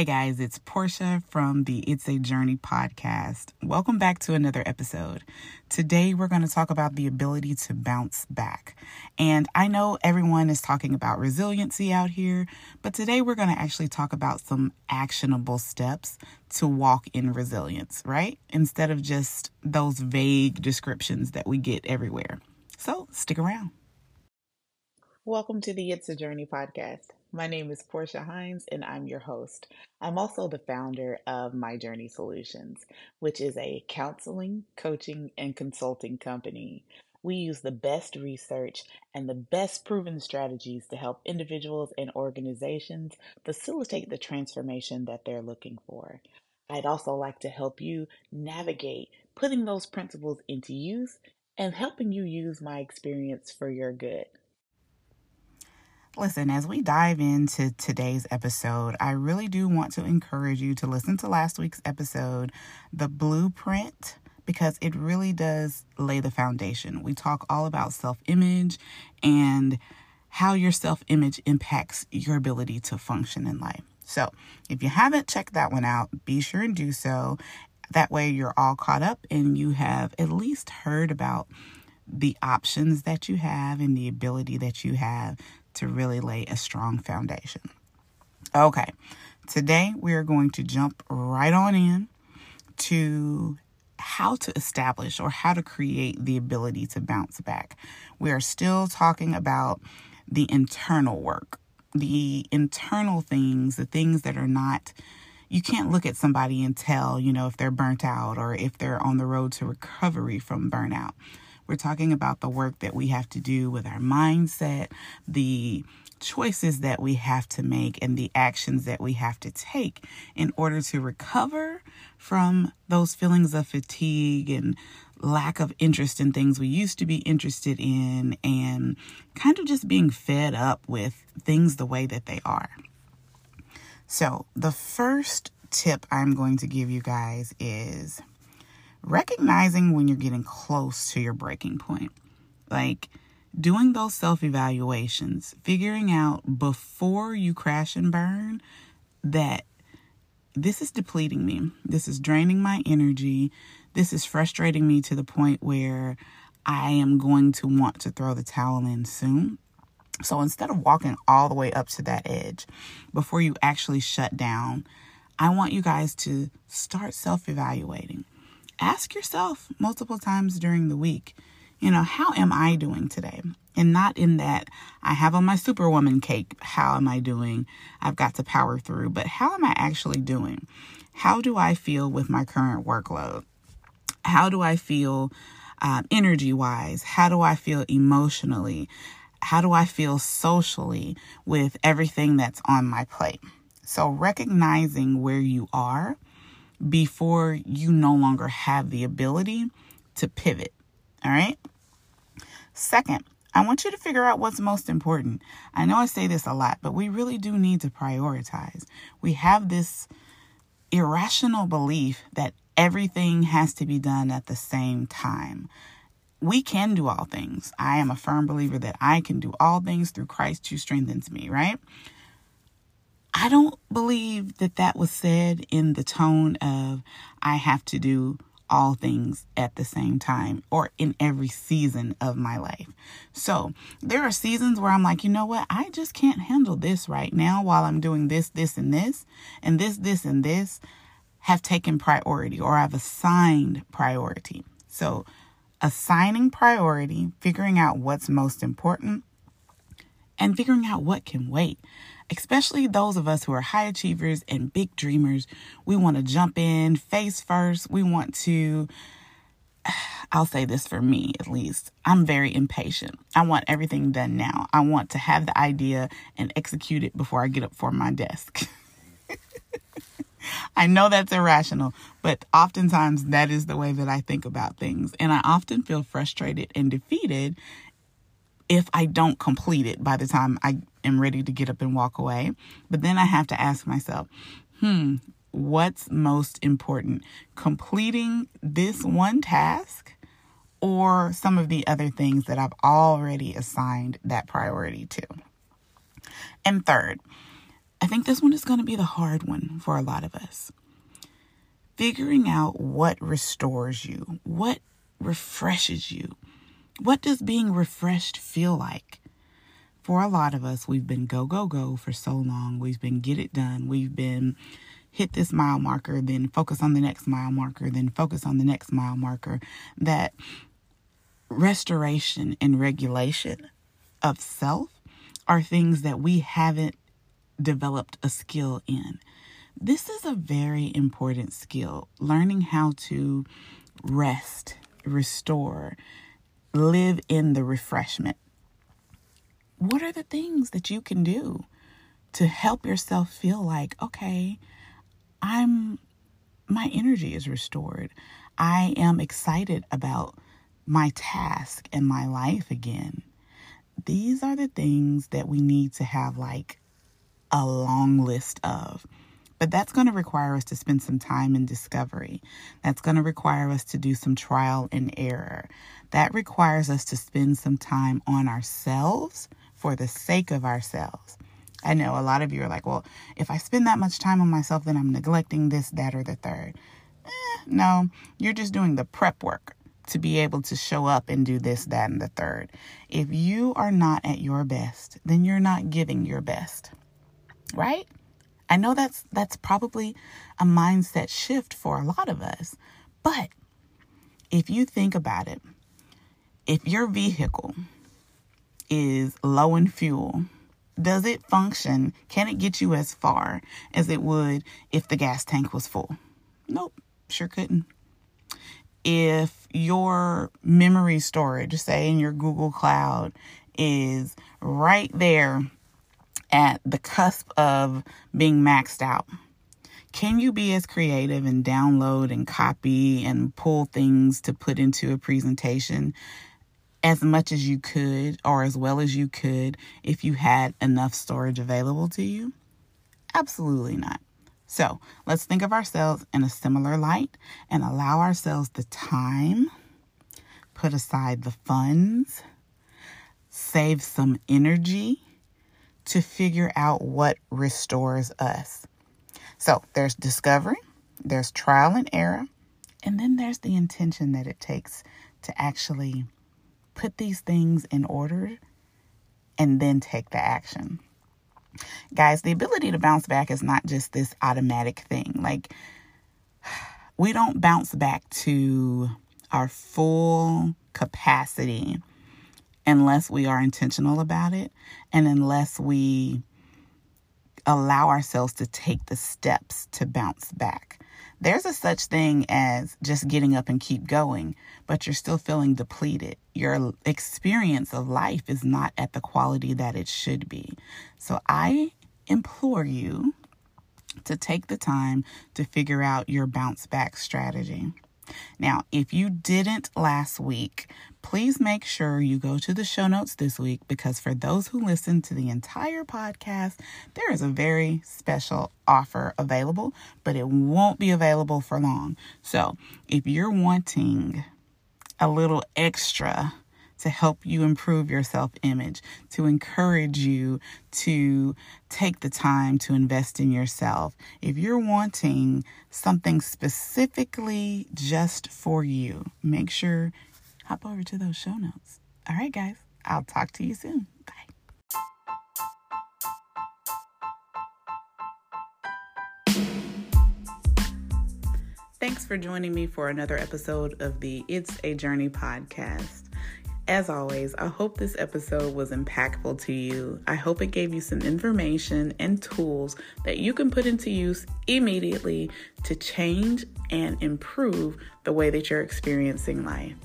Hey guys, it's Portia from the It's a Journey podcast. Welcome back to another episode. Today we're going to talk about the ability to bounce back. And I know everyone is talking about resiliency out here, but today we're going to actually talk about some actionable steps to walk in resilience, right? Instead of just those vague descriptions that we get everywhere. So stick around. Welcome to the It's a Journey podcast. My name is Portia Hines, and I'm your host. I'm also the founder of My Journey Solutions, which is a counseling, coaching, and consulting company. We use the best research and the best proven strategies to help individuals and organizations facilitate the transformation that they're looking for. I'd also like to help you navigate putting those principles into use and helping you use my experience for your good. Listen, as we dive into today's episode, I really do want to encourage you to listen to last week's episode, The Blueprint, because it really does lay the foundation. We talk all about self image and how your self image impacts your ability to function in life. So, if you haven't checked that one out, be sure and do so. That way, you're all caught up and you have at least heard about the options that you have and the ability that you have to really lay a strong foundation. Okay, today we are going to jump right on in to how to establish or how to create the ability to bounce back. We are still talking about the internal work, the internal things, the things that are not, you can't look at somebody and tell, you know, if they're burnt out or if they're on the road to recovery from burnout. We're talking about the work that we have to do with our mindset, the choices that we have to make, and the actions that we have to take in order to recover from those feelings of fatigue and lack of interest in things we used to be interested in, and kind of just being fed up with things the way that they are. So, the first tip I'm going to give you guys is recognizing when you're getting close to your breaking point. Like doing those self evaluations, figuring out before you crash and burn that this is depleting me, this is draining my energy, this is frustrating me to the point where I am going to want to throw the towel in soon. So instead of walking all the way up to that edge before you actually shut down, I want you guys to start self evaluating ask yourself multiple times during the week, you know, how am I doing today? And not in that I have on my superwoman cake, how am I doing? I've got to power through, but how am I actually doing? How do I feel with my current workload? How do I feel um, energy wise? How do I feel emotionally? How do I feel socially with everything that's on my plate? So, recognizing where you are before you no longer have the ability to pivot. All right. Second, I want you to figure out what's most important. I know I say this a lot, but we really do need to prioritize. We have this irrational belief that everything has to be done at the same time. We can do all things. I am a firm believer that I can do all things through Christ who strengthens me, right? I don't believe that that was said in the tone of, I have to do all things at the same time or in every season of my life. So there are seasons where I'm like, you know what? I just can't handle this right now while I'm doing this, this, and this, and this, this, and this have taken priority or I've assigned priority. So assigning priority, figuring out what's most important, and figuring out what can wait especially those of us who are high achievers and big dreamers, we want to jump in face first. We want to, I'll say this for me at least, I'm very impatient. I want everything done now. I want to have the idea and execute it before I get up for my desk. I know that's irrational, but oftentimes that is the way that I think about things. And I often feel frustrated and defeated if I don't complete it by the time I am ready to get up and walk away. But then I have to ask myself, hmm, what's most important? Completing this one task or some of the other things that I've already assigned that priority to? And third, I think this one is going to be the hard one for a lot of us. Figuring out what restores you, what refreshes you. What does being refreshed feel like? For a lot of us, we've been go, go, go for so long. We've been get it done. We've been hit this mile marker, then focus on the next mile marker, then focus on the next mile marker. That restoration and regulation of self are things that we haven't developed a skill in. This is a very important skill learning how to rest, restore, live in the refreshment. What are the things that you can do to help yourself feel like, okay, I'm my energy is restored. I am excited about my task and my life again. These are the things that we need to have like a long list of. But that's going to require us to spend some time in discovery. That's going to require us to do some trial and error. That requires us to spend some time on ourselves for the sake of ourselves. I know a lot of you are like, well, if I spend that much time on myself, then I'm neglecting this, that, or the third. Eh, no, you're just doing the prep work to be able to show up and do this, that, and the third. If you are not at your best, then you're not giving your best. Right? I know that's that's probably a mindset shift for a lot of us. But if you think about it, if your vehicle is low in fuel, does it function? Can it get you as far as it would if the gas tank was full? Nope, sure couldn't. If your memory storage, say in your Google Cloud, is right there at the cusp of being maxed out. Can you be as creative and download and copy and pull things to put into a presentation as much as you could or as well as you could if you had enough storage available to you? Absolutely not. So let's think of ourselves in a similar light and allow ourselves the time, put aside the funds, save some energy to figure out what restores us. So there's discovery, there's trial and error, and then there's the intention that it takes to actually put these things in order and then take the action. Guys, the ability to bounce back is not just this automatic thing. Like, we don't bounce back to our full capacity unless we are intentional about it and unless we allow ourselves to take the steps to bounce back. There's a such thing as just getting up and keep going, but you're still feeling depleted. Your experience of life is not at the quality that it should be. So I implore you to take the time to figure out your bounce back strategy. Now, if you didn't last week, please make sure you go to the show notes this week because for those who listen to the entire podcast, there is a very special offer available, but it won't be available for long. So, if you're wanting a little extra to help you improve your self image, to encourage you to take the time to invest in yourself. If you're wanting something specifically just for you, make sure hop over to those show notes. All right, guys, I'll talk to you soon. Bye. Thanks for joining me for another episode of the It's a Journey podcast. As always, I hope this episode was impactful to you. I hope it gave you some information and tools that you can put into use immediately to change and improve the way that you're experiencing life.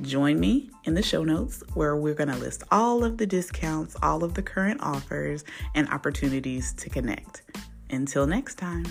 Join me in the show notes where we're going to list all of the discounts, all of the current offers, and opportunities to connect. Until next time.